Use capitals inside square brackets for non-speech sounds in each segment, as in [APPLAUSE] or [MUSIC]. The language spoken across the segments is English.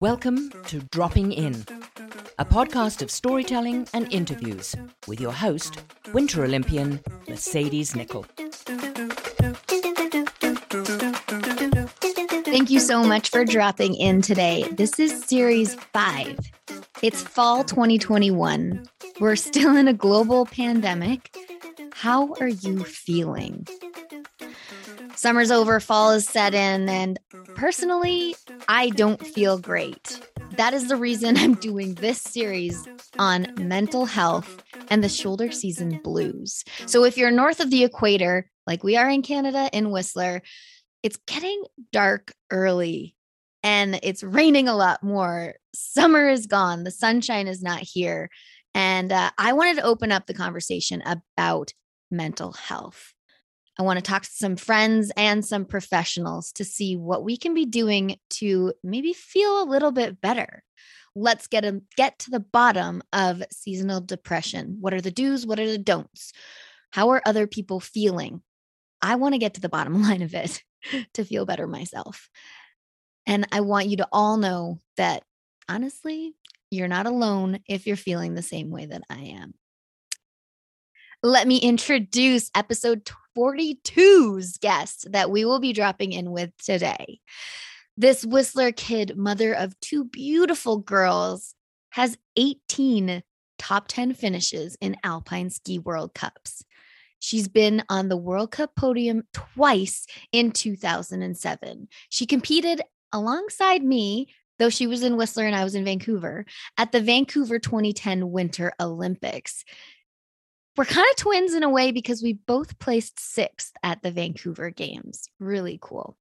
Welcome to Dropping In, a podcast of storytelling and interviews with your host, Winter Olympian Mercedes Nicoll. Thank you so much for dropping in today. This is series five. It's fall 2021. We're still in a global pandemic. How are you feeling? Summer's over, fall is set in, and personally, I don't feel great. That is the reason I'm doing this series on mental health and the shoulder season blues. So, if you're north of the equator, like we are in Canada in Whistler, it's getting dark early and it's raining a lot more. Summer is gone, the sunshine is not here. And uh, I wanted to open up the conversation about mental health. I want to talk to some friends and some professionals to see what we can be doing to maybe feel a little bit better. Let's get a, get to the bottom of seasonal depression. What are the do's? What are the don'ts? How are other people feeling? I want to get to the bottom [LAUGHS] line of it to feel better myself. And I want you to all know that honestly, you're not alone if you're feeling the same way that I am. Let me introduce episode 42's guest that we will be dropping in with today. This Whistler kid, mother of two beautiful girls, has 18 top 10 finishes in Alpine Ski World Cups. She's been on the World Cup podium twice in 2007. She competed alongside me, though she was in Whistler and I was in Vancouver, at the Vancouver 2010 Winter Olympics we're kind of twins in a way because we both placed sixth at the Vancouver Games. Really cool.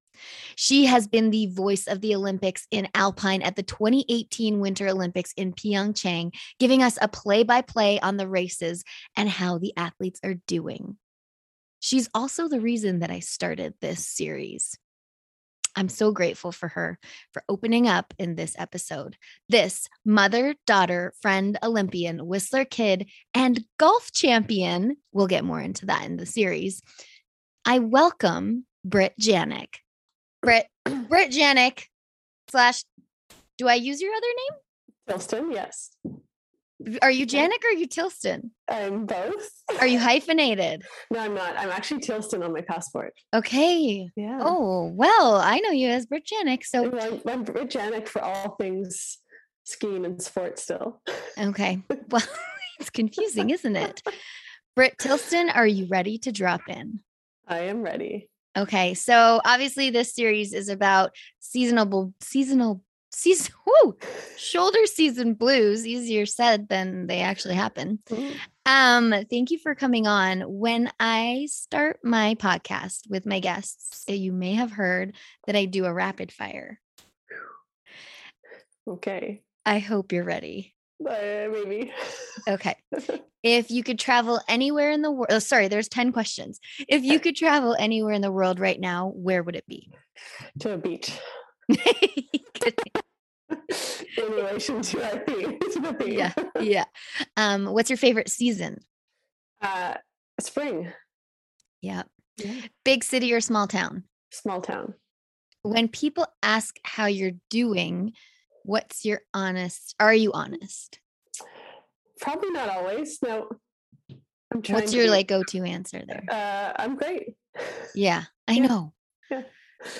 She has been the voice of the Olympics in Alpine at the 2018 Winter Olympics in Pyeongchang, giving us a play by play on the races and how the athletes are doing. She's also the reason that I started this series. I'm so grateful for her for opening up in this episode. This mother, daughter, friend, Olympian, Whistler kid, and golf champion, we'll get more into that in the series. I welcome Britt Janyk. Britt, [CLEARS THROAT] Britt Janyk slash, do I use your other name? Tilston, yes. Are you Janyk or are you Tilston? I'm both. Are you [LAUGHS] hyphenated? no, I'm not. I'm actually Tilston on my passport. Okay. Yeah. Oh, well, I know you as Britt Janyk. So I'm, I'm Britt Janyk for all things skiing and sports still. Okay. [LAUGHS] Well, [LAUGHS] it's confusing, isn't it? Britt Tilston, are you ready to drop in? I am ready. Okay. So obviously this series is about seasonal seasonal season [LAUGHS] whoo, shoulder season blues easier said than they actually happen. Mhm. um thank you for coming on. When i start my podcast with my guests eh, you may have heard that i do a rapid fire. Okay. i hope you're ready. Uh, maybe. okay. [LAUGHS] If you could travel anywhere in the world oh, sorry there's 10 questions. If you could travel anywhere in the world right now where would it be? To a beach. [LAUGHS] In relation to our theme. to theme. [LAUGHS] yeah yeah um what's your favorite season Uh, spring. yeah Yeah. big city or small town Small town. when people ask how you're doing what's your honest are you honest Probably not always. No. I'm trying what's your like go-to answer there Uh, I'm great. yeah i Yeah. know Yeah.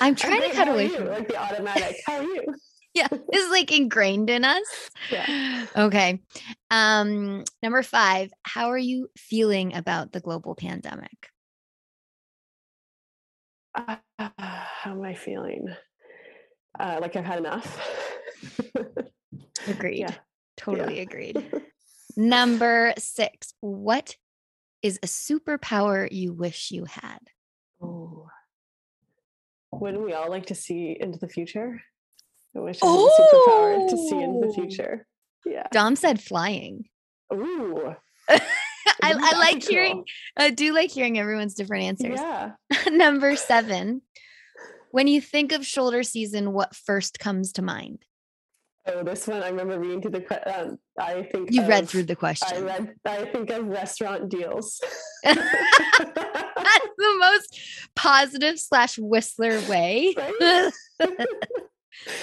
I'm trying great, to cut how are away you? from like the automatic. How are you? [LAUGHS] yeah it's like ingrained in us Yeah. okay um number five how are you feeling about the global pandemic Uh, how am I feeling? Uh, like I've had enough. [LAUGHS] agreed Yeah. totally agreed [LAUGHS] number six what is a superpower you wish you had oh. Wouldn't we all like to see into the future? I wish I had a superpower to see into the Oh. future. Yeah. dom said flying Ooh. [LAUGHS] I, I like hearing? I do like hearing everyone's different answers. Yeah. [LAUGHS] Number seven. When you think of shoulder season, what first comes to mind? Oh, this one I remember reading through the. Um, I think You read through the question. I read. I think of restaurant deals. [LAUGHS] That's the most positive slash whistler way. Right?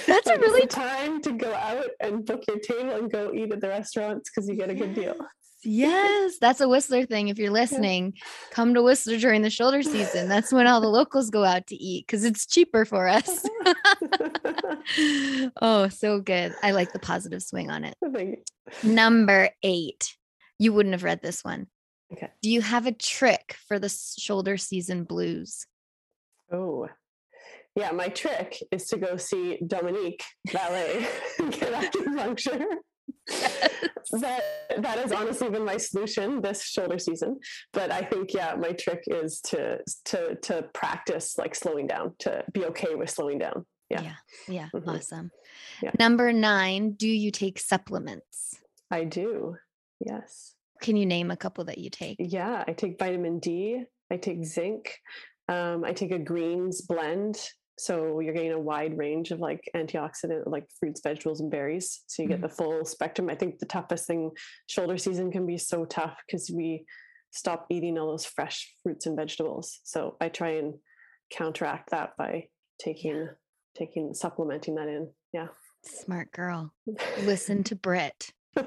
That's a Like, really time to go out and book your table and go eat at the restaurants because you get a good deal. Yes, that's a Whistler thing. If you're listening, come to Whistler during the shoulder season. That's when all the locals go out to eat because it's cheaper for us. [LAUGHS] [LAUGHS] oh, so good. I like the positive swing on it. Number eight. You wouldn't have read this one. Okay. Do you have a trick for the shoulder season blues? Oh, yeah. My trick is to go see Dominique Ballet [LAUGHS] get acupuncture. [LAUGHS] that that has honestly been my solution this shoulder season. But I think yeah, my trick is to to to practice like slowing down, to be okay with slowing down. Yeah, Yeah. yeah, Mhm. Awesome. Yeah. Number nine. Do you take supplements? I do. Yes. Can you name a couple that you take? Yeah, I take vitamin D. I take zinc. Um, I take a greens blend. So you're getting a wide range of like antioxidant, like fruits, vegetables, and berries. So you get the full spectrum. I think the toughest thing, shoulder season can be so tough because we stop eating all those fresh fruits and vegetables. So I try and counteract that by taking, taking, supplementing that in. Yeah. Smart girl. Listen [LAUGHS] to Brit. [LAUGHS]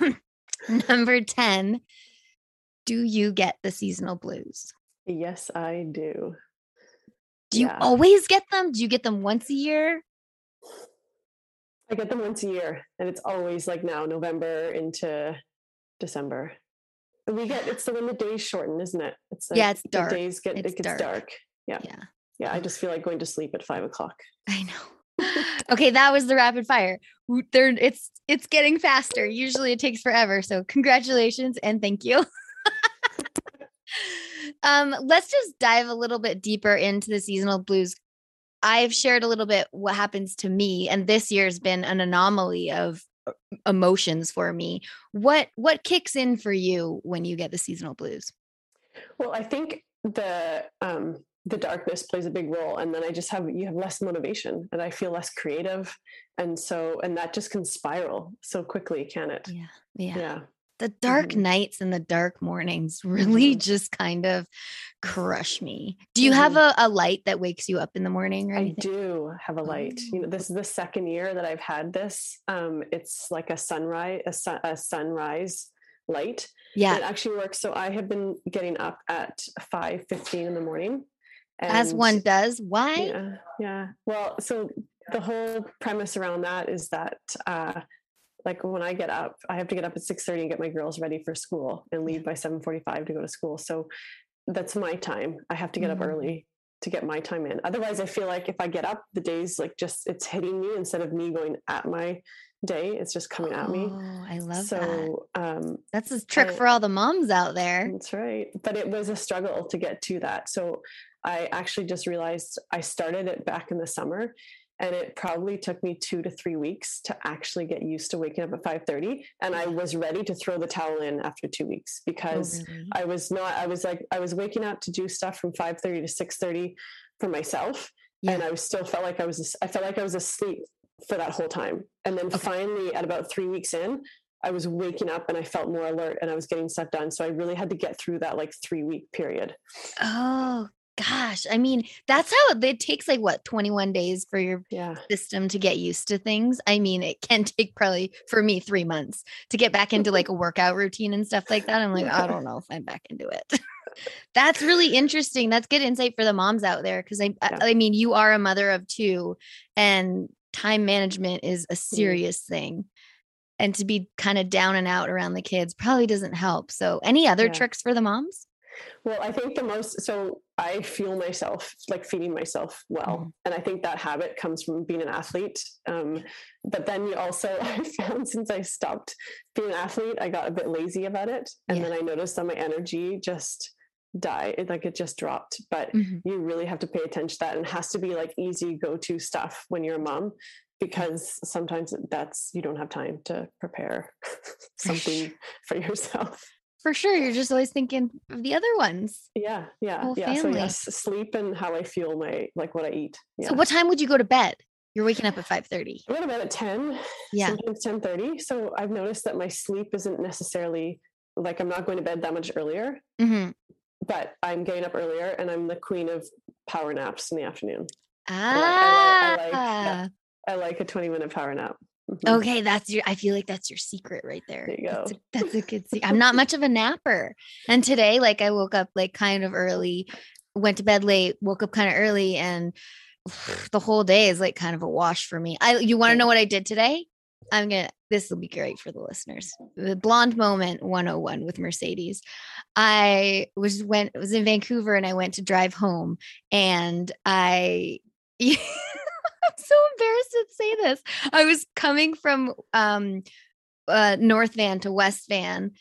[LAUGHS] [LAUGHS] Number 10. Do you get the seasonal blues? yes, I do. Do you always get them? Do you get them once a year? I get them once a year, and it's always like now November into December. And we get it's the when the days shorten, isn't it? It's Yeah, like it's the dark. days get It's it gets dark. dark. Yeah. Yeah. Yeah, I just feel like going to sleep at five o'clock. I know. Okay, that was the rapid fire. It's it's getting faster. Usually it takes forever. So congratulations and thank you. [LAUGHS] um, let's just dive a little bit deeper into the seasonal blues. I've shared a little bit what happens to me, and this year's been an anomaly of uh, emotions for me. What what kicks in for you when you get the seasonal blues? Well, I think the um the darkness plays a big role and then I just have you have less motivation and I feel less creative. And so and that just can spiral so quickly, can it? Yeah. Yeah. Yeah. the dark Mhm. nights and the dark mornings really Mhm. just kind of crush me. Do you have a, a light that wakes you up in the morning or I do have a light. You know, this is the second year that I've had this. Um, it's like a sunrise, a, sun, a sunrise light. Yeah. It actually works. So I have been getting up at five fifteen in the morning. As one does. Why? Yeah, yeah. Well, so the whole premise around that is that, uh, like when I get up, I have to get up at six thirty and get my girls ready for school and leave by seven forty five to go to school. So that's my time. I have to get Mhm. up early to get my time in. Otherwise, I feel like if I get up, the day's like just it's hitting me instead of me going at my day. It's just coming at me. Oh, I love that. so um, That's a trick I- for all the moms out there. that's right. But it was a struggle to get to that. So I actually just realized I started it back in the summer and it probably took me two to three weeks to actually get used to waking up at 5.30 and i was ready to throw the towel in after two weeks Oh, because really? i was not i was like i was waking up to do stuff from 5.30 to 6.30 for myself and i was still felt like i was i felt like i was asleep for that whole time and then Okay. finally at about three weeks in i was waking up and i felt more alert and i was getting stuff done so i really had to get through that like three week period Oh gosh. I mean, that's how it, it takes like what, 21 days for your yeah system to get used to things. I mean, it can take probably for me three months to get back into like a workout routine and stuff like that. I'm like, I don't [LAUGHS] know if I'm back into it. [LAUGHS] That's really interesting. That's good insight for the moms out there because I, Yeah. I I mean, you are a mother of two, and time management is Mm-hmm. a serious thing. And to be kind of down and out around the kids probably doesn't help. So, any other Yeah. tricks for the moms? Well, I think the most so I fuel myself like feeding myself well, Mhm. and I think that habit comes from being an athlete. Um, but then you also [LAUGHS] I found since I stopped being an athlete, I got a bit lazy about it, and Yeah. then I noticed that my energy just died, it, like it just dropped. But Mhm. you really have to pay attention to that, and it has to be like easy go to stuff when you're a mom. Because sometimes that's you don't have time to prepare [LAUGHS] something [LAUGHS] for yourself. For sure. You're just always thinking of the other ones. Yeah, yeah, yeah. So family. yes, sleep and how I feel my like what I eat. Yeah. So, what time would you go to bed? You're waking up at 5:30. I go to bed at ten, Yeah. sometimes ten thirty. So I've noticed that my sleep isn't necessarily like I'm not going to bed that much earlier, hmm but I'm getting up earlier and I'm the queen of power naps in the afternoon. Ah. I like, yeah, I like a 20 minute power nap. Mhm. Okay, that's your. I feel like that's your secret right there. There you That's a, go. that's a good. Se- I'm not much of a napper, and today, like, I woke up like kind of early, went to bed late, woke up kind of early, and [SIGHS] the whole day is like kind of a wash for me. I. You want to know what I did today? I'm gonna. This will be great for the listeners. The blonde moment 101 with Mercedes. I was went was in Vancouver and I went to drive home, and I. [LAUGHS] [LAUGHS] I'm so embarrassed to say this. I was coming from um uh North Van to West Van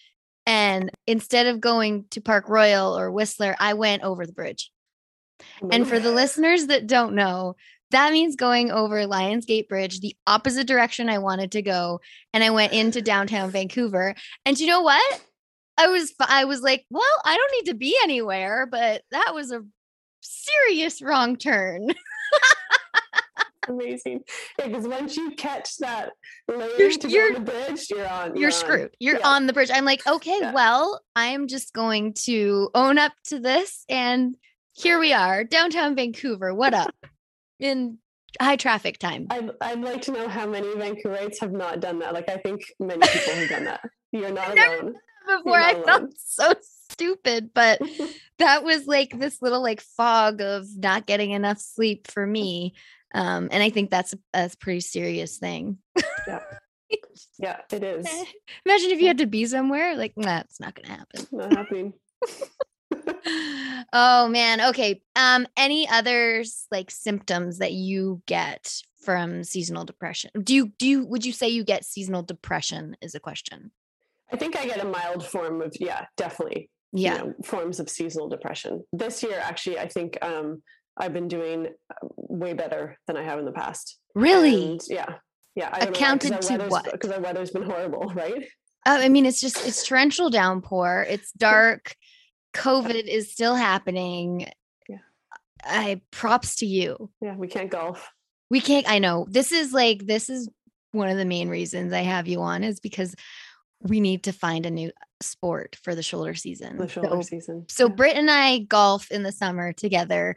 and instead of going to Park Royal or Whistler, I went over the bridge. And for the listeners that don't know, that means going over Lionsgate Bridge, the opposite direction I wanted to go, and I went into downtown [SIGHS] Vancouver. And you know what? I was I was like, well, I don't need to be anywhere, but that was a serious wrong turn. [LAUGHS] amazing. Because once you catch that lane You're- to you're- on the bridge, you're on. you're on. screwed. You're Yeah. on the bridge. I'm like, okay, Yeah. well, I'm just going to own up to this. And here we are, downtown Vancouver. What up? In high traffic time. I'd, I'd like to know how many Vancouverites have not done that. Like, I think many people have done that. You're not alone. Before I felt so stupid, but [LAUGHS] that was like this little like fog of not getting enough sleep for me. Um, and I think that's a, that's a pretty serious thing. yeah, [LAUGHS] Yeah, it is. Imagine if you had to be somewhere, like, nah, it's not gonna happen. Not happening. [LAUGHS] oh man okay um any others like symptoms that you get from seasonal depression do you do you would you say you get seasonal depression is a question I think I get a mild form of, yeah, definitely. you yeah know, forms of seasonal depression. This year, actually, I think um, I've been doing uh, way better than I have in the past. really And yeah. Yeah. I Accounted to what? Because our weather's been [LAUGHS] horrible, right? Uh, i mean it's just it's torrential downpour it's dark covid is still happening Yeah. i props to you Yeah. We can't golf. we can't i know this is like this is one of the main reasons i have you on is because we need to find a new sport for the shoulder season The shoulder So- season. So Yeah. Britt and I golf in the summer together.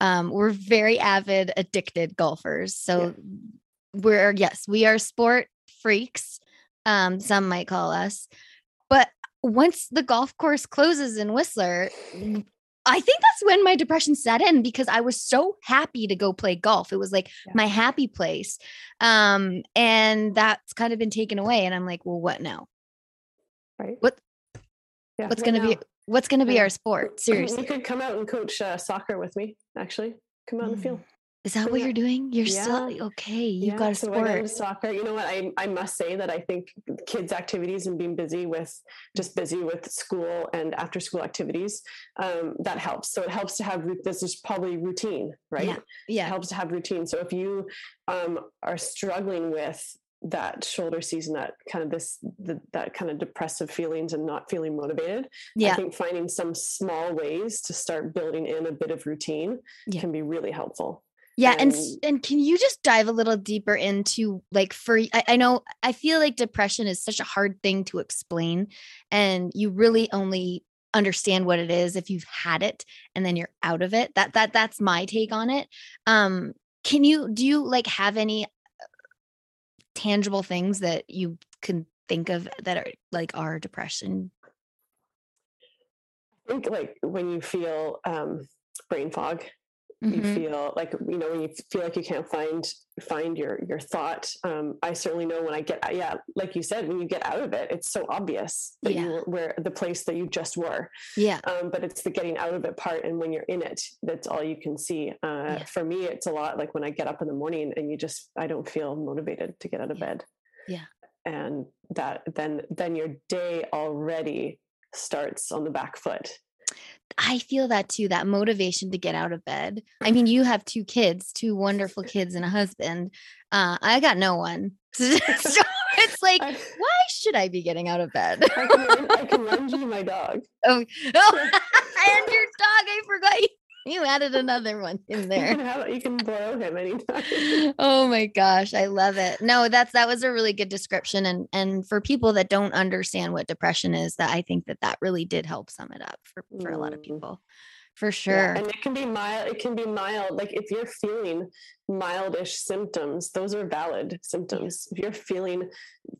Um, we're very avid, addicted golfers. So we're yes, we are sport freaks. Um, some might call us. But once the golf course closes in Whistler, I think that's when my depression set in because I was so happy to go play golf. It was like Yeah. my happy place. Um, and that's kind of been taken away. And I'm like, well, what now? right. what- Yeah, What's what gonna be what's gonna be our sport? Seriously. You could come out and coach uh, soccer with me, actually. Come out in the field. Is that what Yeah. you're doing? You're still okay. You've Yeah, got a so sport. soccer. You know what? I, I must say that I think kids' activities and being busy with just busy with school and after school activities, um, that helps. So it helps to have this is probably routine, right? Yeah. It helps to have routine. So if you um, are struggling with that shoulder season, that kind of this the, that kind of depressive feelings and not feeling motivated, yeah. I think finding some small ways to start building in a bit of routine Yeah. can be really helpful. Yeah. And and- and can you just dive a little deeper into like for I, I know I feel like depression is such a hard thing to explain. And you really only understand what it is if you've had it and then you're out of it. That that that's my take on it. Um, can you do you like have any tangible things that you can think of that are like are depression? I think like when you feel um, brain fog, you Mhm. feel like you know when you feel like you can't find find your your thought. Um, I certainly know when I get yeah, like you said, when you get out of it, it's so obvious that Yeah. you were where the place that you just were. Yeah. Um, but it's the getting out of it part, and when you're in it, that's all you can see. Uh, Yeah. For me, it's a lot like when I get up in the morning and you just I don't feel motivated to get out of Yeah. bed. Yeah. and that then then your day already starts on the back foot. I feel that too, that motivation to get out of bed. I mean, you have two kids, two wonderful [LAUGHS] kids and a husband. Uh, I got no one. [LAUGHS] so it's like, I, why should I be getting out of bed? I can run, I can run you [LAUGHS] my dog. oh, oh, and your dog, I forgot you, you added another one in [LAUGHS] there. you can borrow him anytime. [LAUGHS] oh my gosh, I love it. No, that's that was a really good description and and for people that don't understand what depression is, that I think that that really did help sum it up for for a lot of Mm. people. For sure. Yeah, and it can be mild, it can be mild. Like if you're feeling mildish symptoms, those are valid symptoms. If you're feeling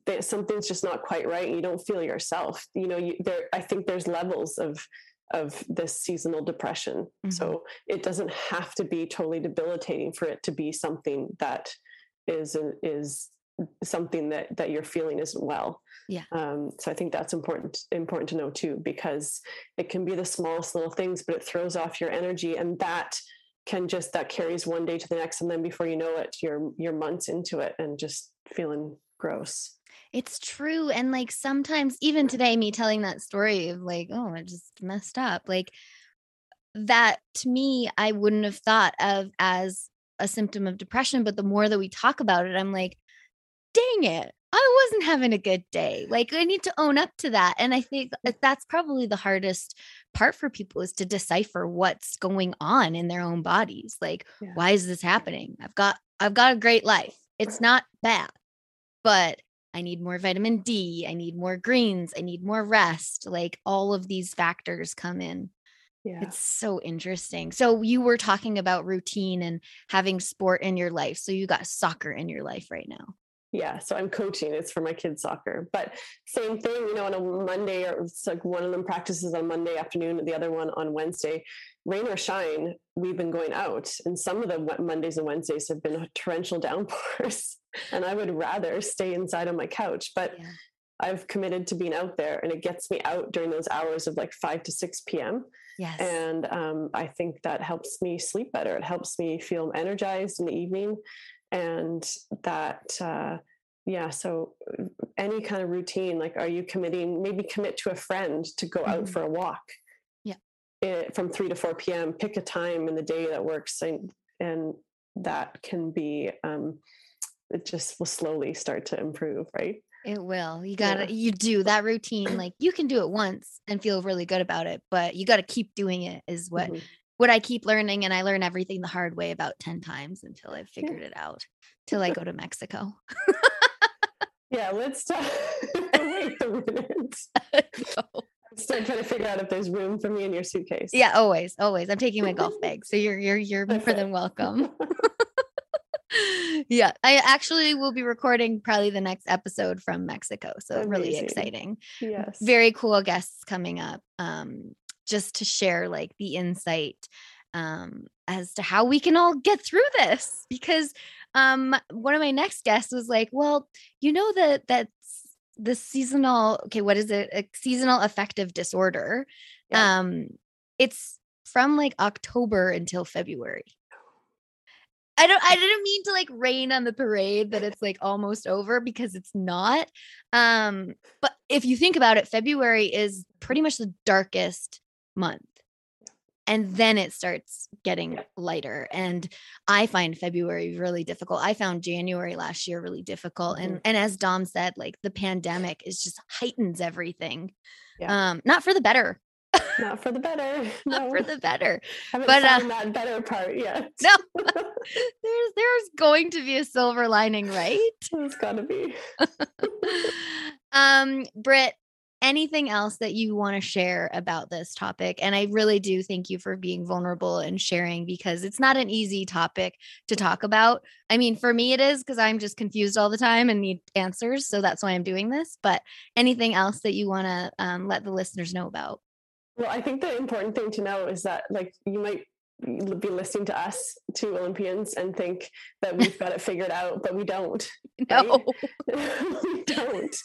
that something's just not quite right, you don't feel yourself, you know, you, there, I think there's levels of, of this seasonal depression. Mm-hmm. So it doesn't have to be totally debilitating for it to be something that is, is something that that you're feeling isn't well yeah um, so i think that's important important to know too because it can be the smallest little things but it throws off your energy and that can just that carries one day to the next and then before you know it you're you're months into it and just feeling gross it's true and like sometimes even today me telling that story of like oh i just messed up like that to me i wouldn't have thought of as a symptom of depression but the more that we talk about it i'm like dang it, I wasn't having a good day. Like I need to own up to that. And I think [LAUGHS] that's probably the hardest part for people is to decipher what's going on in their own bodies. Like, yeah. why is this happening? I've got I've got a great life. It's not bad, but I need more vitamin D. I need more greens. I need more rest. Like all of these factors come in. Yeah. It's so interesting. So you were talking about routine and having sport in your life. So you got soccer in your life right now yeah so i'm coaching it's for my kids soccer but same thing you know on a monday or it's like one of them practices on monday afternoon the other one on wednesday rain or shine we've been going out and some of the mondays and wednesdays have been torrential [LAUGHS] downpours and i would rather stay inside on my couch but yeah. i've committed to being out there and it gets me out during those hours of like 5 to 6 p.m Yes. And um, I think that helps me sleep better. It helps me feel energized in the evening and that uh, yeah so uh, any kind of routine like are you committing maybe commit to a friend to go out mm-hmm. for a walk yeah it, eh, from 3 to 4 p.m pick a time in the day that works and, and that can be um, it just will slowly start to improve right it will you gotta yeah. you do that routine like you can do it once and feel really good about it but you got to keep doing it is what mm-hmm what I keep learning, and I learn everything the hard way about 10 times until I've figured it out, till I go to Mexico. yeah, let's talk. [LAUGHS] Wait a minute. [LAUGHS] no. Start trying to figure out if there's room for me in your suitcase. Yeah, always, always. I'm taking my golf [LAUGHS] bag, so you're you're you're more than welcome. [LAUGHS] yeah, I actually will be recording probably the next episode from Mexico, so Amazing. really exciting. Yes, very cool guests coming up. Um, just to share like the insight um, as to how we can all get through this because um, one of my next guests was like well you know that that's the seasonal okay what is it a seasonal affective disorder yeah. um it's from like october until february I don't I didn't mean to like rain on the parade that it's like almost over because it's not. Um but if you think about it February is pretty much the darkest month. And then it starts getting lighter. And i find february really difficult. I found january last year really difficult. Mm-hmm. and and as dom said like the pandemic is just heightens everything. Yeah. um not for the better not for the better [LAUGHS] not no. for the better [LAUGHS] but uh, that better part yet [LAUGHS] no there's there's going to be a silver lining right there's gotta be um Britt anything else that you want to share about this topic. And I really do thank you for being vulnerable and sharing because it's not an easy topic to talk about. I mean, for me, it is because I'm just confused all the time and need answers. So that's why I'm doing this. But anything else that you want to um, let the listeners know about? Well, I think the important thing to know is that, like, you might be listening to us two olympians and think that we've got it figured out but we don't [LAUGHS] no. [LAUGHS] we don't.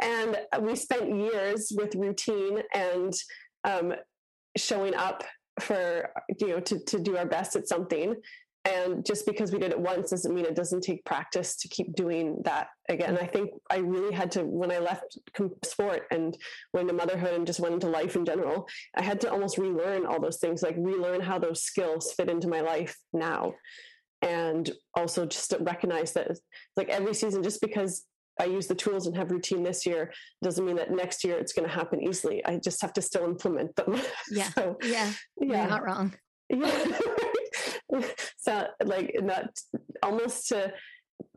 And we spent years with routine and um, showing up for you know to, to do our best at something and just because we did it once doesn't mean it doesn't take practice to keep doing that again i think i really had to when i left sport and went into motherhood and just went into life in general i had to almost relearn all those things like relearn how those skills fit into my life now and also just recognize that like every season just because I use the tools and have routine this year doesn't mean that next year it's going to happen easily. I just have to still implement them. [LAUGHS] Yeah. so, yeah. Yeah. You're not wrong. Yeah. [LAUGHS] [LAUGHS] so like not almost to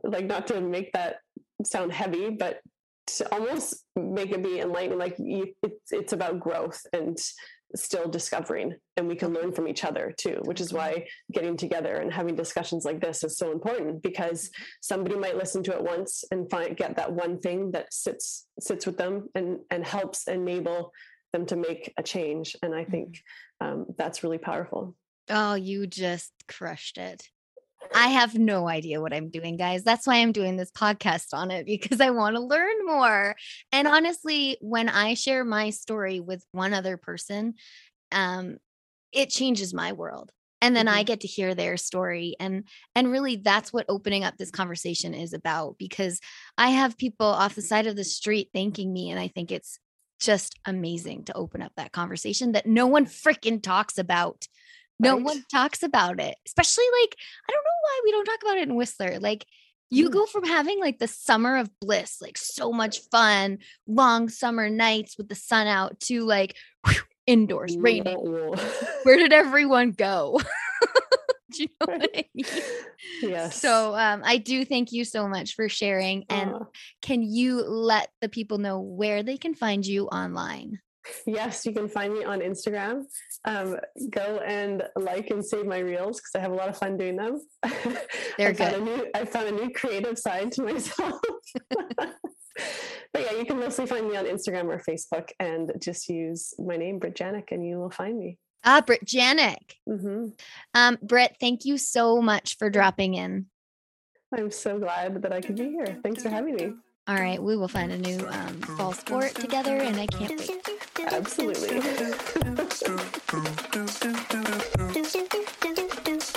like not to make that sound heavy but to almost make it be enlightening like you, it's it's about growth and still discovering and we can learn from each other too which is why getting together and having discussions like this is so important because somebody might listen to it once and find get that one thing that sits sits with them and and helps enable them to make a change and i think mm-hmm. um, that's really powerful oh you just crushed it I have no idea what I'm doing, guys. That's why I'm doing this podcast on it because I want to learn more. And honestly, when I share my story with one other person, um, it changes my world. And then mm-hmm. I get to hear their story. And and really that's what opening up this conversation is about because I have people off the side of the street thanking me. And I think it's just amazing to open up that conversation that no one freaking talks about no right. one talks about it, especially like, I don't know why we don't talk about it in Whistler. Like, you mm. go from having like the summer of bliss, like so much fun, long summer nights with the sun out, to like whew, indoors, raining. Where [LAUGHS] did everyone go? [LAUGHS] do you know what I mean? Yes. So um, I do thank you so much for sharing. And uh, can you let the people know where they can find you online? Yes, you can find me on Instagram. Um, go and like and save my reels because I have a lot of fun doing them. [LAUGHS] They're I good. Found a new, I found a new creative side to myself. [LAUGHS] but yeah, you can mostly find me on Instagram or Facebook and just use my name, Britt Janyk, and you will find me. Ah, Britt Janyk. Mm-hmm. Um, Britt, thank you so much for dropping in. I'm so glad that I could be here. Thanks for having me. All right, we will find a new um, fall sport together, and I can't wait. Absolutely.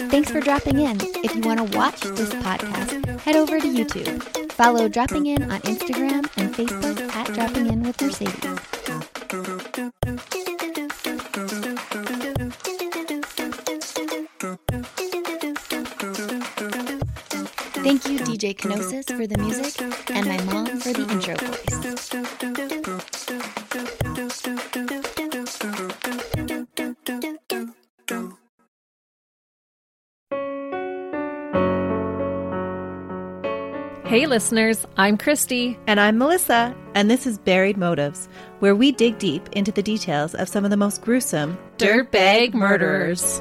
Thanks for dropping in. If you want to watch this podcast, head over to YouTube. Follow Dropping In on Instagram and Facebook at Dropping In with Mercedes. DJ Kenosis, for the music, and my mom for the intro voice. Hey, listeners, I'm Christy. And I'm Melissa. And this is Buried Motives, where we dig deep into the details of some of the most gruesome dirtbag murderers.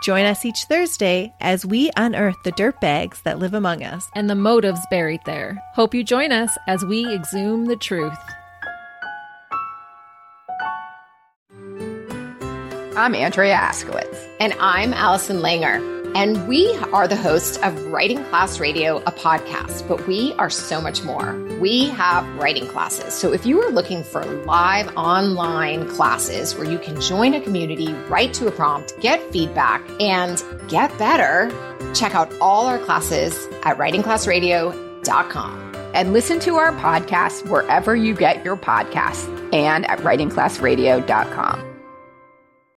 Join us each Thursday as we unearth the dirt bags that live among us and the motives buried there. Hope you join us as we exhume the truth. I'm Andrea Askowitz. And I'm Allison Langer. And we are the hosts of Writing Class Radio, a podcast, but we are so much more. We have writing classes. So if you are looking for live online classes where you can join a community, write to a prompt, get feedback, and get better, check out all our classes at writingclassradio.com. And listen to our podcast wherever you get your podcasts and at writingclassradio.com.